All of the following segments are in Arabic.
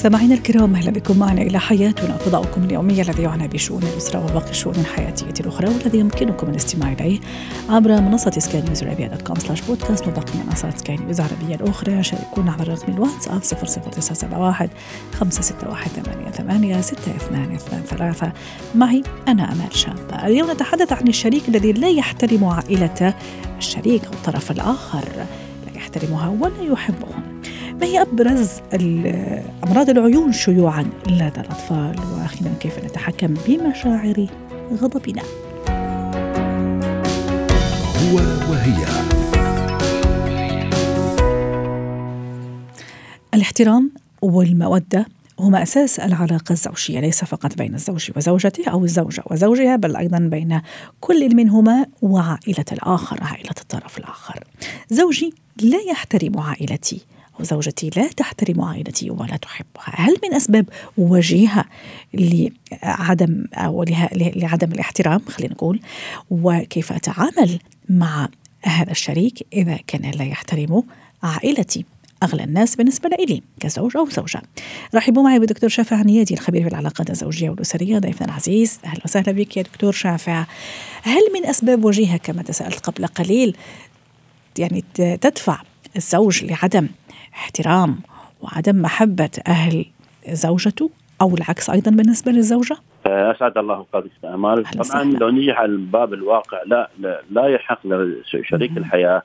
مستمعينا الكرام أهلا بكم معنا إلى حياتنا. فضاؤكم اليومي الذي يعنى بشؤون الأسرة وباقي الشؤون الحياتية الأخرى والذي يمكنكم الاستماع إليه عبر منصة سكاي نيوز عربيه dot com slash podcast وباقي منصات سكاي نيوز العربيه الأخرى. شاركونا على رقم الواتساب 00971 561 88 6223 معي أنا آمال شابة. اليوم نتحدث عن الشريك الذي لا يحترم عائله الشريك أو الطرف الآخر. لا يحترمها ولا يحبهم ما هي أبرز أمراض العيون شيوعا لدى الأطفال. وأخيرا كيف نتحكم بمشاعر غضبنا؟ هو وهي. الاحترام والمودة هما أساس العلاقة الزوجية ليس فقط بين الزوج وزوجته أو الزوجة وزوجها بل أيضا بين كل منهما وعائلة الآخر عائلة الطرف الآخر. زوجي لا يحترم عائلتي. وزوجتي لا تحترم عائلتي ولا تحبها. هل من أسباب وجيهة لعدم أو لعدم الاحترام خلينا نقول وكيف أتعامل مع هذا الشريك إذا كان لا يحترم عائلتي؟ أغلى الناس بالنسبة لي كزوج أو زوجة. رحبوا معي بدكتور شافع عنيادي الخبير في العلاقات الزوجية والأسرية ضيفنا العزيز. أهلا وسهلا بك يا دكتور شافع. هل من أسباب وجيهة كما تسألت قبل قليل يعني تدفع الزوج لعدم احترام وعدم محبة أهل زوجته أو العكس أيضا بالنسبة للزوجة؟ أسعد الله اوقاتك امال طبعا لو نجي على باب الواقع لا لا, لا يحق لشريك الحياة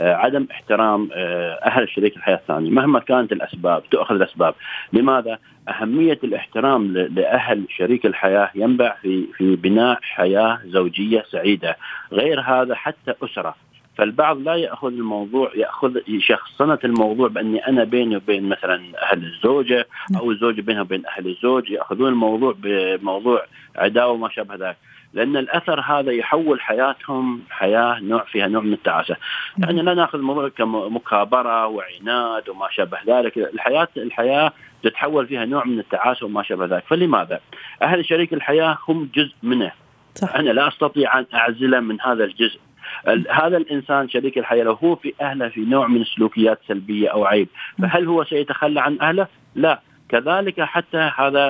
آه، عدم احترام آه، أهل شريك الحياة الثاني. مهما كانت الأسباب تؤخذ الأسباب. لماذا؟ أهمية الاحترام لأهل شريك الحياة ينبع في في بناء حياة زوجية سعيدة. غير هذا حتى أسرة. فالبعض لا يأخذ الموضوع يأخذ شخصنه الموضوع بأني أنا بيني وبين مثلا أهل الزوجة نعم. أو الزوجه بينها وبين أهل الزوج يأخذون الموضوع بموضوع عداوة وما شابه ذلك. لأن الأثر هذا يحول حياتهم حياة نوع فيها نوع من التعاسة. نعم. يعني لا نأخذ الموضوع كمكابرة وعناد وما شابه ذلك. الحياة الحياة تتحول فيها نوع من التعاسة وما شابه ذلك. فلماذا؟ أهل شريك الحياة هم جزء منه. صح. أنا لا أستطيع أن اعزله من هذا الجزء. هذا الإنسان شريك الحياة لو هو في أهله في نوع من السلوكيات سلبية أو عيب فهل هو سيتخلى عن أهله؟ لا كذلك حتى هذا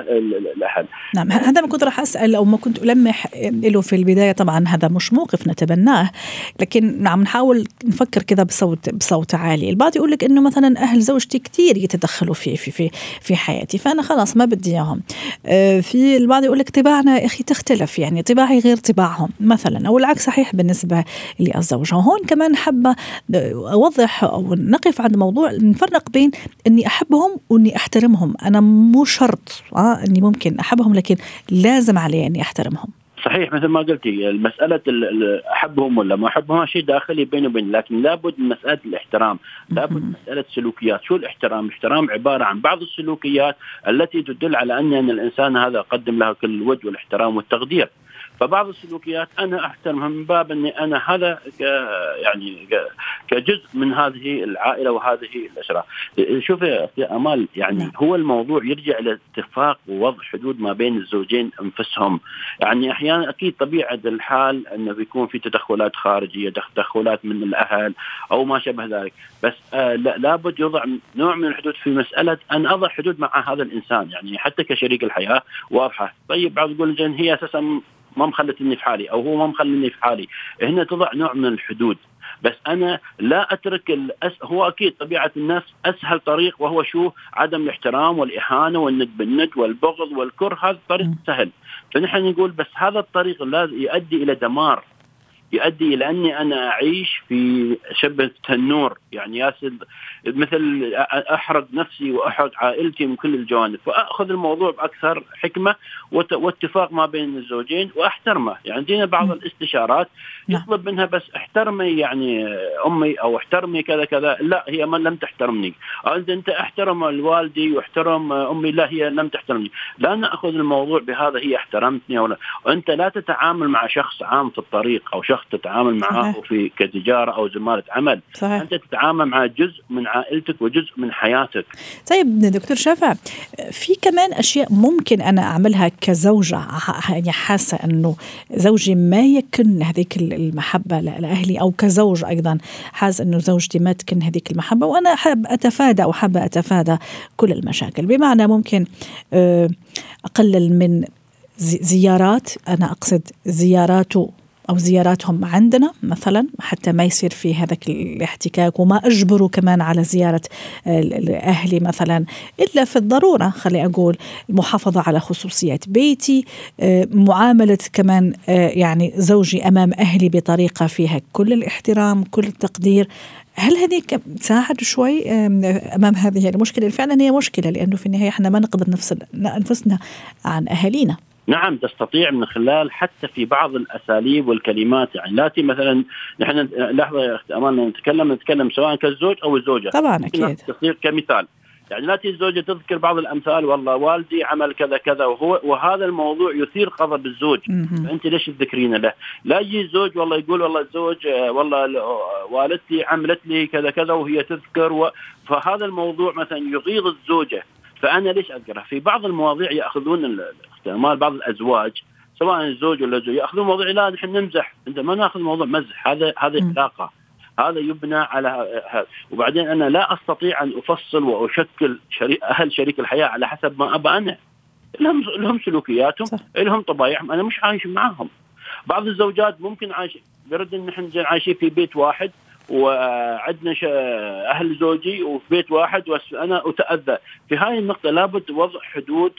الاهل نعم هذا ما كنت راح أسأل أو ما كنت ألمح له في البداية. طبعا هذا مش موقف نتبناه لكن نعم نحاول نفكر كذا بصوت بصوت عالي. البعض يقول لك إنه مثلا أهل زوجتي كثير يتدخلوا في في في في حياتي فأنا خلاص ما بدي إياهم. آه، في البعض يقول لك طباعنا يا أخي تختلف يعني طباعي غير طباعهم مثلا أو العكس صحيح بالنسبة للزوجه وهون كمان حابة أوضح أو نقف عند موضوع نفرق بين إني أحبهم وإني أحترمهم أنا مو شرط آه إني ممكن أحبهم لكن لازم علي إني أحترمهم. صحيح مثل ما قلتي مسألة أحبهم ولا ما أحبهم شيء داخلي بيني وبين لكن لابد من مسألة الاحترام. لابد من مسألة سلوكيات شو الاحترام؟ الاحترام عبارة عن بعض السلوكيات التي تدل على أن الإنسان هذا قدم له كل الود والاحترام والتقدير. فبعض السلوكيات أنا أحترمها من باب أني أنا هذا يعني كجزء من هذه العائلة وهذه الأسرة. شوف يا أمال يعني نعم. هو الموضوع يرجع إلى اتفاق ووضع حدود ما بين الزوجين أنفسهم. يعني أحيانا أكيد طبيعة الحال أنه بيكون في تدخلات خارجية، تدخلات من الأهل أو ما شابه ذلك، بس آه لابد يوضع نوع من الحدود في مسألة أن أضع حدود مع هذا الإنسان، يعني حتى كشريك الحياة واضحة. طيب بعض يقول زين هي أساسا ما مخلتني في حالي أو هو ما مخليني في حالي. هنا تضع نوع من الحدود. بس أنا لا أترك الأس... هو أكيد طبيعة الناس أسهل طريق وهو شو؟ عدم الاحترام والإهانة والند بالند والبغض والكره هذا طريق سهل. فنحن نقول بس هذا الطريق لازم يؤدي إلى دمار. يؤدي إلى أني أنا أعيش في شبة تنور يعني ياسد مثل أحرق نفسي وأحرق عائلتي من كل الجوانب. فأخذ الموضوع بأكثر حكمة واتفاق ما بين الزوجين وأحترمه. يعني عندنا بعض الاستشارات نعم. يطلب منها بس احترمي يعني أمي أو احترمي كذا كذا. لا هي ما لم تحترمني. أنت أنت أحترم الوالدي واحترم أمي. لا هي لم تحترمني. لا نأخذ الموضوع بهذا هي احترمتني ولا وانت لا تتعامل مع شخص عام في الطريق أو شخص تتعامل معه في كتجارة أو زمالة عمل. صحيح. أنت تتعامل مع جزء من عائلتك وجزء من حياتك. طيب دكتور شافع في كمان أشياء ممكن أنا أعملها كزوجة يعني حاسة إنه زوجي ما يكن هذيك المحبة لأهلي أو كزوج أيضا حاس إنه زوجتي ما تكن هذيك المحبة وأنا حاب أتفادى أو حابه أتفادى كل المشاكل. بمعنى ممكن آه، أقلل من زيارات. أنا أقصد زياراته أو زياراتهم عندنا مثلا حتى ما يصير في هذاك الاحتكاك وما أجبره كمان على زيارة أهلي مثلا. إلا في الضرورة خلي أقول المحافظة على خصوصيات بيتي آه، معاملة كمان آه، يعني زوجي أمام أهلي بطريقة فيها كل الاحترام كل التقدير. هل هذه تساعد شوي أمام هذه المشكلة؟ فعلا هي مشكلة لأنه في النهاية إحنا ما نقدر نفصل انفسنا عن أهالينا. نعم تستطيع من خلال حتى في بعض الأساليب والكلمات. يعني لاتي مثلا نحن لحظة يا اخت امانه نتكلم نتكلم سواء كالزوج أو الزوجة. طبعا أكيد. تصير كمثال. يعني لا الزوجة تذكر بعض الأمثال والله والدي عمل كذا كذا وهو وهذا الموضوع يثير غضب الزوج. فأنت ليش تذكرين له؟ لا يجي الزوج والله يقول والله الزوج والله والدتي عملت لي كذا كذا وهي تذكر و... فهذا الموضوع مثلا يغيظ الزوجة. فأنا ليش اذكرها؟ في بعض المواضيع يأخذون الاستعمال بعض الأزواج سواء الزوج ولا الزوجه يأخذون مواضيع لا نحن نمزح انت ما نأخذ موضوع مزح هذا هذه علاقه هذا يبنى على هذا وبعدين أنا لا أستطيع أن أفصل وأشكل شريك أهل شريك الحياة على حسب ما أبى أنا. لهم لهم سلوكياتهم لهم طبايعهم أنا مش عايش معاهم. بعض الزوجات ممكن عايش برد إن نحن عايشين في بيت واحد وعندنا أهل زوجي وفي بيت واحد وأنا أتأذى. في هاي النقطة لابد وضع حدود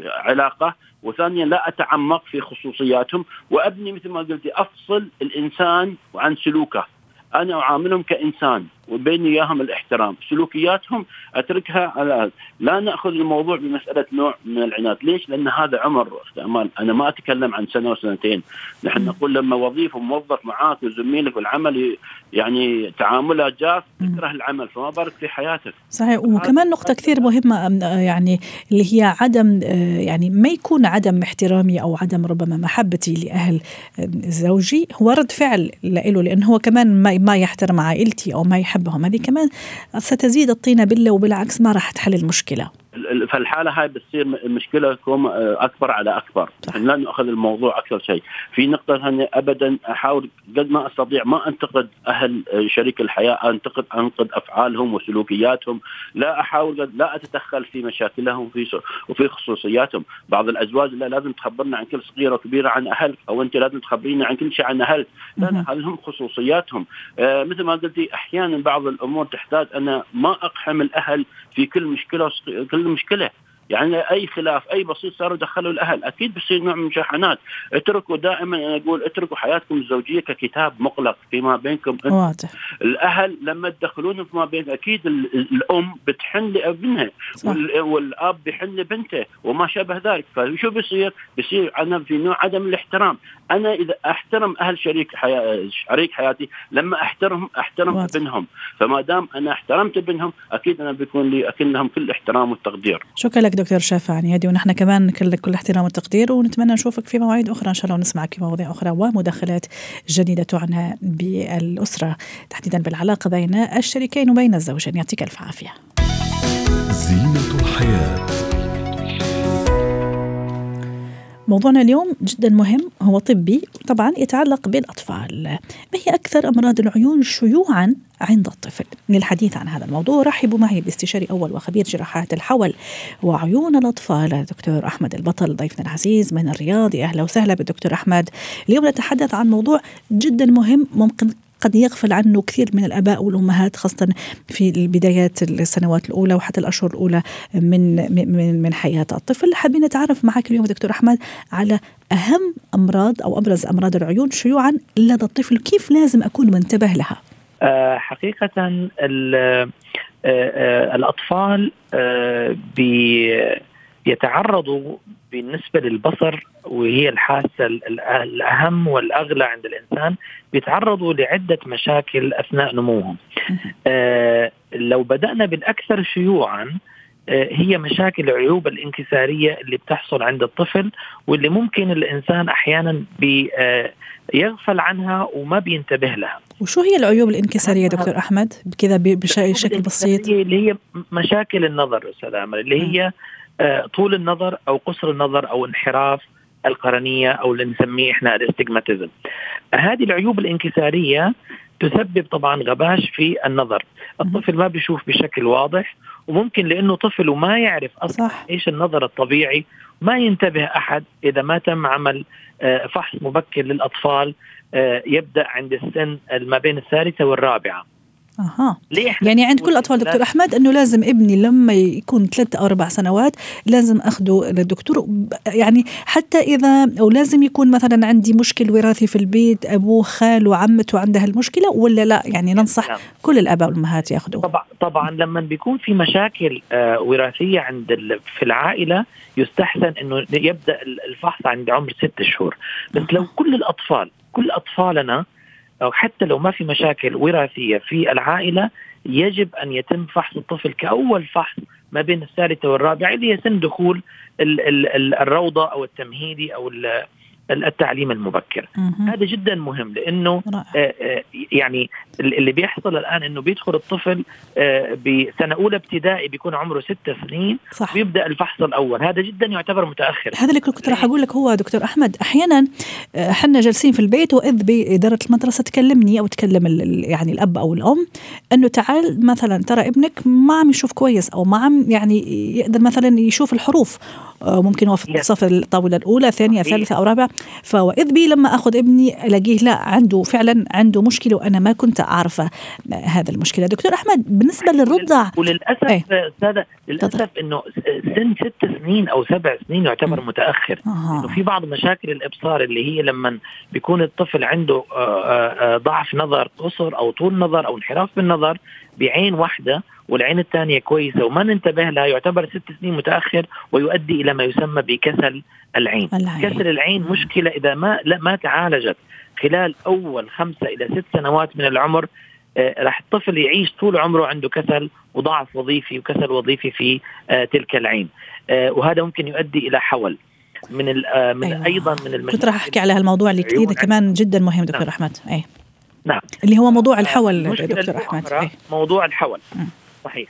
علاقة وثانيا لا أتعمق في خصوصياتهم. وأبني مثل ما قلتي أفصل الإنسان عن سلوكه. أنا أعاملهم كإنسان. وبيني اياهم الاحترام، سلوكياتهم أتركها على لا نأخذ الموضوع بمسألة نوع من العناد، ليش؟ لأن هذا عمر استعمال، أنا ما أتكلم عن سنة وسنتين، نحن نقول لما وظيفة موظف معاك وزميلك بالعمل يعني تعامله جاف تكره العمل فما بالك في حياتك. صحيح. وكمان نقطة كثير مهمة يعني اللي هي عدم آه، يعني ما يكون عدم احترامي أو عدم ربما محبتي لأهل زوجي هو رد فعل له لأنه هو كمان ما يحترم عائلتي أو ما يحبهم هذه كمان ستزيد الطينه بله وبالعكس ما راح تحل المشكلة. فالحالة هاي بتصير مشكلتكم آه، أكبر على أكبر. يعني لا ناخذ الموضوع أكثر شيء. في نقطة هني ابدا أحاول قد ما أستطيع ما أنتقد أهل آه، شريك الحياة أنتقد أنقد أفعالهم وسلوكياتهم. لا أحاول لا أتدخل في مشاكلهم وفي وفي خصوصياتهم. بعض الأزواج لا لازم تخبرنا عن كل صغيرة وكبيرة عن اهلك أو أنت لازم تخبرينا عن كل شيء عن اهلك لا هم خصوصياتهم. آه مثل ما قلتي أحيانا بعض الأمور تحتاج أنا ما أقحم الأهل في كل مشكلة كل مشكله يعني أي خلاف أي بسيط صاروا دخلوا الأهل. أكيد بصير نوع من المشاحنات اتركوا دائما أنا أقول اتركوا حياتكم الزوجية ككتاب مغلق فيما بينكم. واضح. الأهل لما تدخلون فيما بين أكيد الأم بتحن لأبنها والأب بيحن لبنته وما شابه ذلك. فشو بيصير؟ بيصير أنا في نوع عدم الاحترام. أنا إذا أحترم أهل شريك حيا... شريك حياتي لما احترم أحترم واضح. ابنهم. فما دام أنا احترمت ابنهم أكيد أنا بيكون لي اكن لهم كل الاحترام والتقدير. شكرا لك دكتور شافع نيادي ونحن كمان كل كل احترام والتقدير ونتمنى نشوفك في مواعيد أخرى إن شاء الله ونسمعك في مواضيع أخرى ومداخلات جديدة تعنى بالأسرة. تحديدا بالعلاقة بين الشريكين وبين الزوجين. يعطيك ألف عافية. زينة الحياة. موضوعنا اليوم جدا مهم هو طبي طبعا يتعلق بالأطفال. ما هي أكثر أمراض العيون شيوعا عند الطفل؟ للحديث عن هذا الموضوع رحبوا معي باستشاري أول وخبير جراحات الحول وعيون الأطفال الدكتور أحمد البطل ضيفنا العزيز من الرياض أهلا وسهلا بالدكتور أحمد. اليوم نتحدث عن موضوع جدا مهم ممكن قد يغفل عنه كثير من الآباء والأمهات خاصة في البدايات السنوات الأولى وحتى الأشهر الأولى من من من حياة الطفل. حابين نتعرف معك اليوم دكتور أحمد على أهم أمراض أو أبرز أمراض العيون شيوعا لدى الطفل كيف لازم أكون منتبه لها؟ آه، حقيقة آه، آه، الأطفال يتعرضوا بالنسبة للبصر وهي الحاسة الأهم والأغلى عند الإنسان بيتعرضوا لعدة مشاكل أثناء نموهم. آه لو بدأنا بالأكثر شيوعا آه هي مشاكل العيوب الانكسارية اللي بتحصل عند الطفل واللي ممكن الإنسان أحيانا بي آه يغفل عنها وما بينتبه لها. وشو هي العيوب الانكسارية دكتور أحمد؟ كذا بشكل بسيط. اللي هي مشاكل النظر أستاذ اللي هي طول النظر أو قصر النظر أو انحراف القرنية أو اللي نسميه إحنا الاستجماتيزم. هذه العيوب الانكسارية تسبب طبعا غباش في النظر، الطفل ما بيشوف بشكل واضح وممكن لأنه طفل وما يعرف أصلا صح. إيش النظر الطبيعي ما ينتبه أحد إذا ما تم عمل آه، فحص مبكر للأطفال آه، يبدأ عند السن ما بين الثالثة والرابعة. أها. ليه؟ يعني عند كل الأطفال دكتور أحمد أنه لازم ابني لما يكون ثلاث أو أربع سنوات لازم اخذه للدكتور. يعني حتى إذا أو لازم يكون مثلا عندي مشكل وراثي في البيت أبوه خاله عمته عندها المشكلة ولا لا؟ يعني ننصح نعم. كل الآباء والأمهات ياخذوا طبعا طبعا لما بيكون في مشاكل آه وراثية عند في العائلة يستحسن إنه يبدأ الفحص عند عمر ست شهور. بس لو كل الأطفال كل أطفالنا أو حتى لو ما في مشاكل وراثية في العائلة يجب أن يتم فحص الطفل كأول فحص ما بين الثالثة والرابعة اللي هي سن دخول الروضة أو التمهيدي أو التعليم المبكر. مم. هذا جدا مهم لأنه آه، آه، يعني اللي بيحصل الآن إنه بيدخل الطفل آه، بسنة أولى ابتدائي بيكون عمره ست سنين صح. ويبدأ الفحص الأول. هذا جدا يعتبر متأخر. هذا اللي كنت راح أقول لك هو دكتور أحمد. أحيانا إحنا جالسين في البيت وإذ بإدارة المدرسة تكلمني أو تكلم يعني الأب أو الأم إنه تعال مثلا ترى ابنك ما عم يشوف كويس أو ما عم يعني يقدر مثلا يشوف الحروف. ممكن هو في الصف الطاولة الأولى ثانية ثالثه أو رابعه فواذ بي لما أخذ ابني ألاقيه لا عنده فعلا عنده مشكلة وأنا ما كنت أعرفه هذا المشكلة. دكتور أحمد بالنسبة للرضع وللأسف إيه؟ أستاذة للأسف إنه سن ست سنين أو سبع سنين يعتبر. متأخر. آه. إنه في بعض مشاكل الإبصار اللي هي لما بيكون الطفل عنده آه، آه، ضعف نظر قصر أو طول نظر أو انحراف بالنظر بعين واحدة والعين الثانية كويسة وما ننتبه لها يعتبر ست سنين متأخر ويؤدي إلى ما يسمى بكسل العين. العين. كسل العين مشكلة إذا ما لا ما تعالجت خلال أول خمسة إلى ست سنوات من العمر آه راح الطفل يعيش طول عمره عنده كسل وضعف وظيفي وكسل وظيفي في آه تلك العين آه وهذا ممكن يؤدي إلى حول من آه من أيوة. أيضا من المشاكل كنت راح أحكي على هالموضوع اللي كثير كمان جدا مهم دكتور نعم. أحمد أي نعم اللي هو موضوع الحول دكتور أحمد. موضوع الحول م. صحيح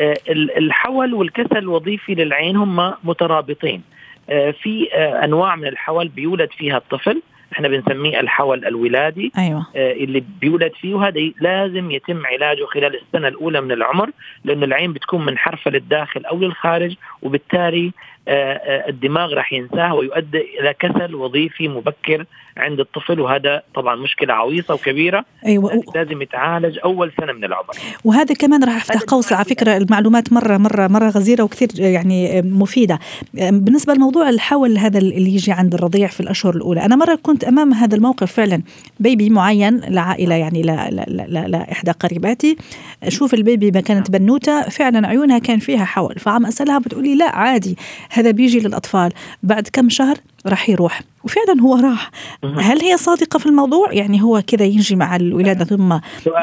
آه، الحول والكسل الوظيفي للعين هم مترابطين آه، في آه، أنواع من الحول بيولد فيها الطفل إحنا بنسميه الحول الولادي أيوة. اللي بيولد فيه وهذا لازم يتم علاجه خلال السنة الأولى من العمر لأنه العين بتكون منحرفة للداخل أو للخارج وبالتالي آه، آه، الدماغ راح ينساها ويؤدي إلى كسل وظيفي مبكر عند الطفل وهذا طبعا مشكلة عويصة وكبيرة. أيوه لازم يتعالج أول سنة من العمر. وهذا كمان راح أفتح قوس على فكرة المعلومات مرة مرة مرة غزيرة وكثير يعني مفيدة. بالنسبة لموضوع الحول هذا اللي يجي عند الرضيع في الأشهر الأولى أنا مرة كنت أمام هذا الموقف فعلا. بيبي معين لعائله يعني لا لا لا, لا إحدى قريباتي. أشوف البيبي ما كانت بنوتة فعلا عيونها كان فيها حول. فعم أسألها بتقولي لا عادي. هذا بيجي للأطفال. بعد كم شهر راح يروح. وفعلا هو راح. هل هي صادقة في الموضوع؟ يعني هو كذا يجي مع الولادة ثم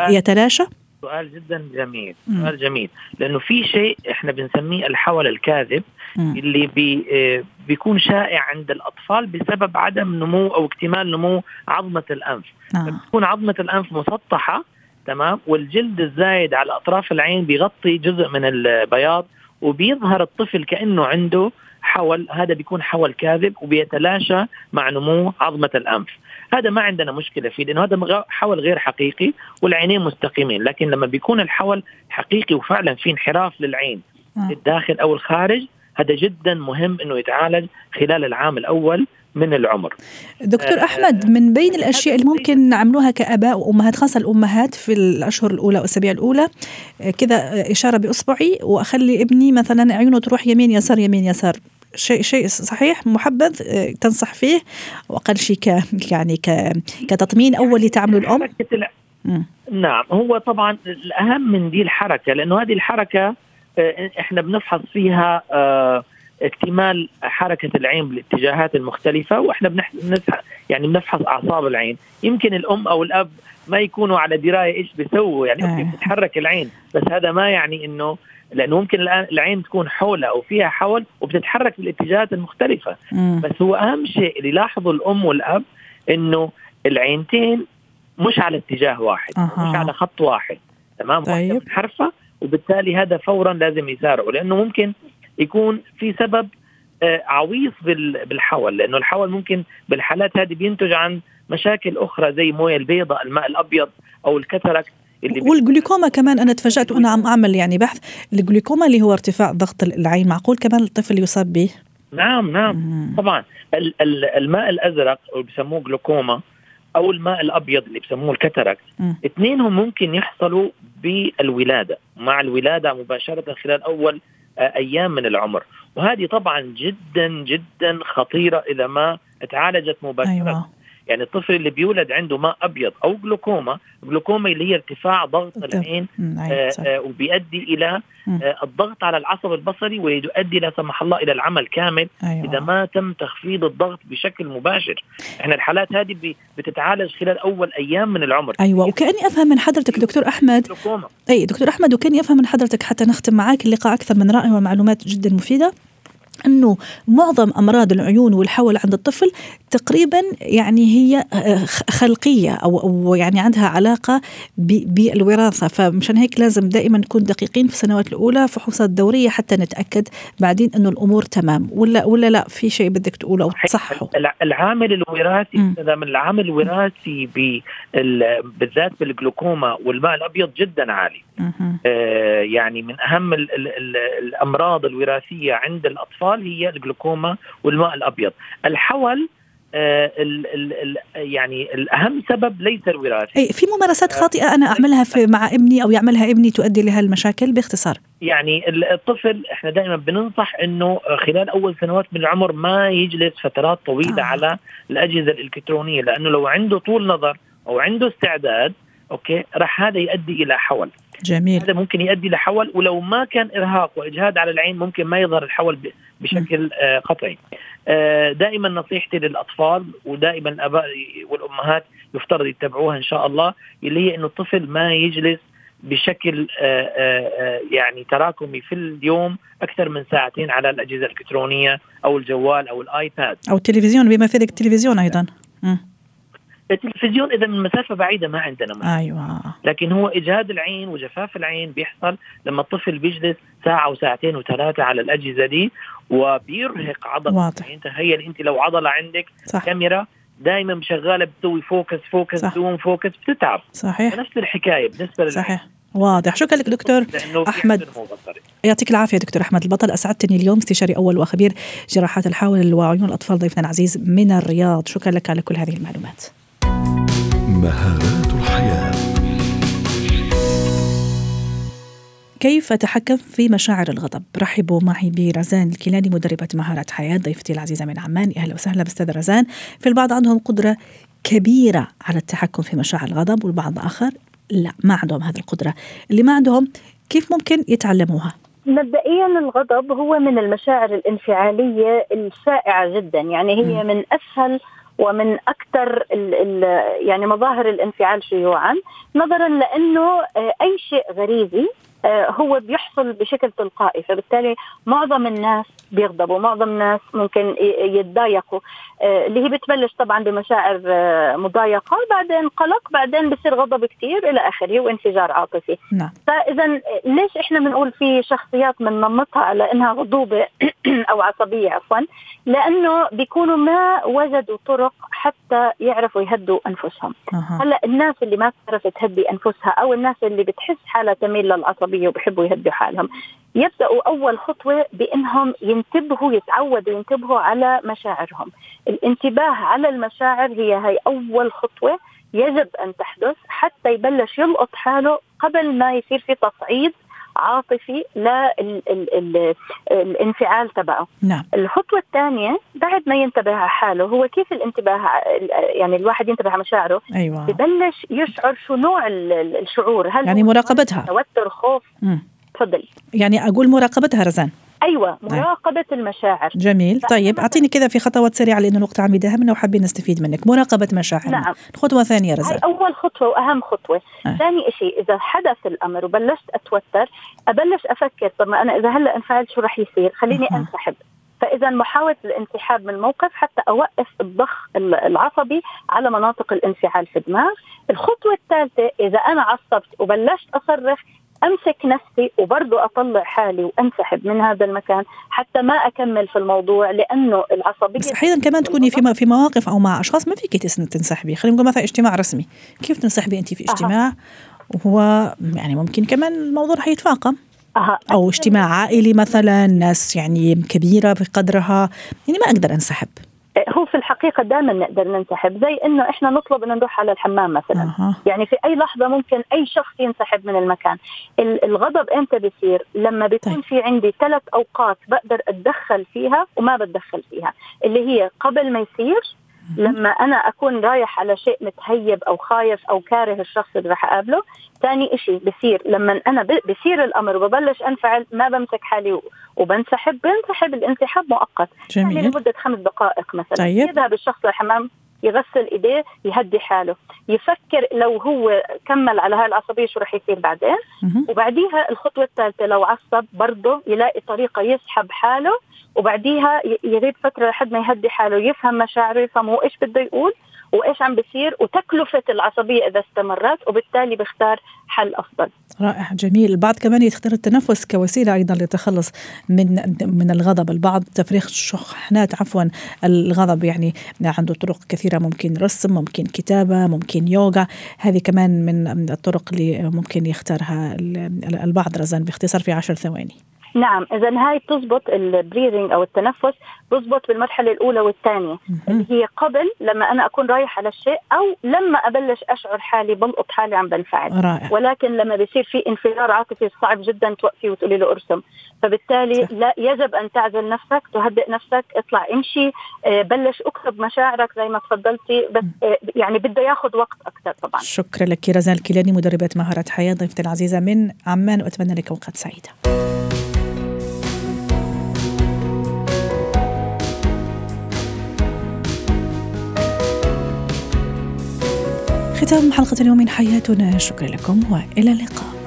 يتلاشى؟ سؤال جدا جميل. سؤال جميل. لأنه في شيء إحنا بنسميه الحول الكاذب اللي بي آه، بيكون شائع عند الأطفال بسبب عدم نمو أو اكتمال نمو عظمة الأنف. آه. بتكون عظمة الأنف مسطحة تمام؟ والجلد الزايد على أطراف العين بيغطي جزء من البياض. وبيظهر الطفل كأنه عنده حول هذا بيكون حول كاذب وبيتلاشى مع نمو عظمة الأنف هذا ما عندنا مشكلة فيه لأنه هذا حول غير حقيقي والعينين مستقيمين لكن لما بيكون الحول حقيقي وفعلا في انحراف للعين آه. للداخل أو الخارج هذا جدا مهم إنه يتعالج خلال العام الأول من العمر. دكتور أحمد من بين الأشياء اللي ممكن نعملوها كآباء وأمهات خاصة الأمهات في الأشهر الأولى والأسابيع الأولى كذا إشارة بأصبعي وأخلي ابني مثلا عيونه تروح يمين يسار يمين يسار. شيء شيء صحيح محبذ تنصح فيه وأقل شيء ك يعني ك كتطمين اولي تعمل الأم؟ نعم هو طبعا الأهم من دي الحركة لأنه هذه الحركة آه، إحنا بنفحص فيها آه، اكتمال حركة العين بالاتجاهات المختلفة وإحنا بنح... يعني بنفحص أعصاب العين يمكن الأم أو الأب ما يكونوا على دراية إيش بيسووا يعني ممكن آه. تتحرك العين بس هذا ما يعني إنه لأنه ممكن الآن العين تكون حولها أو فيها حول وبتتحرك بالاتجاهات المختلفة مم. بس هو أهم شيء اللي يلاحظه الأم والأب إنه العينتين مش على اتجاه واحد أه. مش على خط واحد تمام طيب. حرفه وبالتالي هذا فورا لازم يسارعوا لأنه ممكن يكون في سبب آه، عويص بالحول لأنه الحول ممكن بالحالات هذه بينتج عن مشاكل أخرى زي موية البيضاء الماء الأبيض أو الكتركت اللي والجلوكوما كمان أنا تفاجأت وأنا عم أعمل يعني بحث الجلوكوما اللي هو ارتفاع ضغط العين معقول كمان الطفل يصاب به نعم نعم مم. طبعا الماء الأزرق اللي بسموه جلوكوما أو الماء الأبيض اللي بسموه الكتركت اثنينهم ممكن يحصلوا بالولادة مع الولادة مباشرة خلال أول آه، أيام من العمر. وهذه طبعا جدا جدا خطيرة إذا ما تعالجت مباشرة. أيوة. يعني الطفل اللي بيولد عنده ماء أبيض أو جلوكوما جلوكوما اللي هي ارتفاع ضغط العين آه آه وبيؤدي إلى آه الضغط على العصب البصري ويؤدي لا سمح الله إلى العمل كامل أيوة. إذا ما تم تخفيض الضغط بشكل مباشر. إحنا الحالات هذه بتتعالج خلال أول أيام من العمر. أيوه وكأني أفهم من حضرتك دكتور أحمد. جلوكوما. أي دكتور أحمد وكأني أفهم من حضرتك حتى نختم معك اللقاء أكثر من رائع ومعلومات جدا مفيدة. إنه معظم أمراض العيون والحول عند الطفل تقريبا يعني هي آه، خلقية أو أو يعني عندها علاقة بالوراثة. فمشان هيك لازم دائما نكون دقيقين في السنوات الأولى فحوصات دورية حتى نتأكد بعدين إنه الأمور تمام. ولا ولا لا في شيء بدك تقوله أو تصححه؟ العامل الوراثي من العامل الوراثي بالذات بالجلوكوما والماء الأبيض جدا عالي. آه يعني من أهم ال ال ال الأمراض الوراثية عند الأطفال هي الجلوكوما والماء الأبيض. الحول آه ال ال ال يعني الأهم سبب ليس الوراثة. اي في ممارسات خاطئة أنا أعملها في مع ابني أو يعملها ابني تؤدي لهالمشاكل باختصار. يعني الطفل إحنا دائما بننصح إنه خلال أول سنوات من العمر ما يجلس فترات طويلة آه. على الأجهزة الإلكترونية لأنه لو عنده طول نظر أو عنده استعداد أوكي؟ راح هذا يؤدي إلى حول. جميل. هذا ممكن يؤدي لحول ولو ما كان إرهاق وإجهاد على العين ممكن ما يظهر الحول بشكل آه قطعي آه دائما نصيحتي للأطفال ودائما الاباء والأمهات يفترض يتبعوها إن شاء الله اللي هي إنه الطفل ما يجلس بشكل آه آه, آه، يعني تراكمي في اليوم أكثر من ساعتين على الأجهزة الإلكترونية أو الجوال أو ال iPad. أو التلفزيون بما فيه التلفزيون أيضا. م. التلفزيون إذا من مسافة بعيدة ما عندنا مشكله أيوه. لكن هو إجهاد العين وجفاف العين بيحصل لما الطفل بيجلس ساعة وساعتين وثلاثة على الأجهزة دي وبيرهق عضلة. واضح. يعني تخيل أنت لو عضلة عندك صح. كاميرا دائما شغالة بتسوي focus focus zoom focus بتتعب. صحيح. نفس الحكاية بالنسبة صحيح. واضح. شكرا لك دكتور أحمد. يعطيك العافية دكتور أحمد البطل. أسعدتني اليوم. استشاري أول وخبير جراحات الحول وعيون الأطفال ضيفنا العزيز من الرياض. شكرا لك على كل هذه المعلومات. مهارات الحياة. كيف أتحكم في مشاعر الغضب؟ رحبوا معي برزان الكيلاني مدربة مهارات حياة ضيفتي العزيزة من عمان. أهلا وسهلا بأستاذ رزان. في البعض عندهم قدرة كبيرة على التحكم في مشاعر الغضب والبعض آخر لا ما عندهم هذه القدرة. اللي ما عندهم كيف ممكن يتعلموها؟ مبدئيا الغضب هو من المشاعر الانفعالية الشائعة جدا يعني هي من أسهل ومن أكثر ال ال يعني مظاهر الانفعال شيوعا نظرا لأنه آه، أي شيء غريزي هو بيحصل بشكل تلقائي. فبالتالي معظم الناس بيغضبوا معظم الناس ممكن يتضايقوا. آه، اللي هي بتبلش طبعا بمشاعر آه، مضايقة بعدين قلق بعدين بصير غضب كثير إلى آخره وانفجار عاطفي. نعم. فإذا ليش إحنا بنقول في شخصيات بننمطها على انها غضوبة أو عصبية عفوا؟ لأنه بيكونوا ما وجدوا طرق حتى يعرفوا يهدوا أنفسهم. أه. هلأ الناس اللي ما بتعرف تهدي أنفسها أو الناس اللي بتحس حالها تميل للعصبيه عصبيه وبحبوا يهدوا حالهم. يبدأوا أول خطوة بإنهم ينتبهوا يتعودوا ينتبهوا على مشاعرهم. الانتباه على المشاعر هي هي أول خطوة يجب أن تحدث حتى يبلش يلقط حاله قبل ما يصير في تصعيد عاطفي للانفعال تبعه. نعم. الخطوة الثانية بعد ما ينتبه على حاله هو كيف الانتباه يعني الواحد ينتبه على مشاعره؟ أيوة. ببلش يشعر شو نوع الشعور. هل يعني مراقبتها. توتر خوف؟ تفضلي يعني أقول مراقبتها رزان. أيوه مراقبة المشاعر. جميل. طيب أعطيني كذا في خطوات سريعة لأنه الوقت عم يداهمنا وحابين نستفيد منك. مراقبة مشاعرنا. نعم. خطوة ثانية رزان هاي أول خطوة وأهم خطوة. آه. ثاني شيء إذا حدث الأمر وبلشت أتوتر أبلش أفكر طب ما أنا إذا هلأ انفعلت شو رح يصير؟ خليني أه. أنسحب. فإذا محاولة الانسحاب من الموقف حتى أوقف الضخ العصبي على مناطق الانفعال في الدماغ الخطوة الثالثة إذا أنا عصبت وبلشت أصرخ أمسك نفسي وبرضه أطلع حالي وأنسحب من هذا المكان حتى ما أكمل في الموضوع لأنه العصبية بس أحيانا كمان تكوني في في مواقف أو مع أشخاص ما فيك تنسحبي. خلينا نقول مثلا اجتماع رسمي. كيف تنسحبي انت في اجتماع؟ أه. وهو يعني ممكن كمان الموضوع رح يتفاقم. أو اجتماع عائلي مثلا ناس يعني كبيرة بقدرها. يعني ما أقدر أنسحب. الحقيقة دائما نقدر ننسحب زي إنه إحنا نطلب إنه نروح على الحمام مثلا أه. يعني في أي لحظة ممكن أي شخص ينسحب من المكان الغضب إمتى بيصير لما بيكون طيب. في عندي ثلاث أوقات بقدر أتدخل فيها وما بتدخل فيها اللي هي قبل ما يصير لما أنا أكون رايح على شيء متهيب أو خايف أو كاره الشخص اللي راح أقابله ثاني شيء بصير لما أنا بصير الأمر وببلش أنفعل ما بمسك حالي وبنسحب بنسحب الانسحاب مؤقت. جميل. يعني لمدة خمس دقائق مثلا. طيب. يذهب الشخص للحمام. يغسل إيديه يهدي حاله. يفكر لو هو كمل على هاي العصبية شو رح يصير بعدين. وبعديها الخطوة الثالثة لو عصب برضه يلاقي طريقة يسحب حاله وبعديها يغيب فترة لحد ما يهدي حاله يفهم مشاعره يفهم هو إيش بده يقول. وإيش عم بيصير وتكلفة العصبية إذا استمرت وبالتالي بيختار حل أفضل. رائع جميل، البعض كمان يختار التنفس كوسيلة أيضا للتخلص من من الغضب، البعض تفريغ شحنات عفوا الغضب يعني عنده طرق كثيرة ممكن رسم، ممكن كتابة، ممكن يوغا، هذه كمان من الطرق اللي ممكن يختارها البعض. رزان باختصار في عشر ثواني. نعم اذا هاي بتزبط البريذنج أو التنفس بزبط بالمرحلة الأولى والثانية. اللي هي قبل لما أنا أكون رايح على الشيء أو لما أبلش أشعر حالي بلقط حالي عم بنفعل. رائع. ولكن لما بيصير في انفجار عاطفي صعب جدا توقفي وتقولي له ارسم. فبالتالي صح. لا يجب أن تعزل نفسك تهدئ نفسك اطلع امشي آه، بلش اكتب مشاعرك زي ما تفضلتي بس آه، يعني بده ياخذ وقت أكثر طبعا. شكرا لك رزان الكيلاني مدربة مهارات حياة ضيفتي العزيزة من عمان وأتمنى لك أوقات سعيدة. ختام حلقة اليوم من حياتنا. شكرا لكم وإلى اللقاء.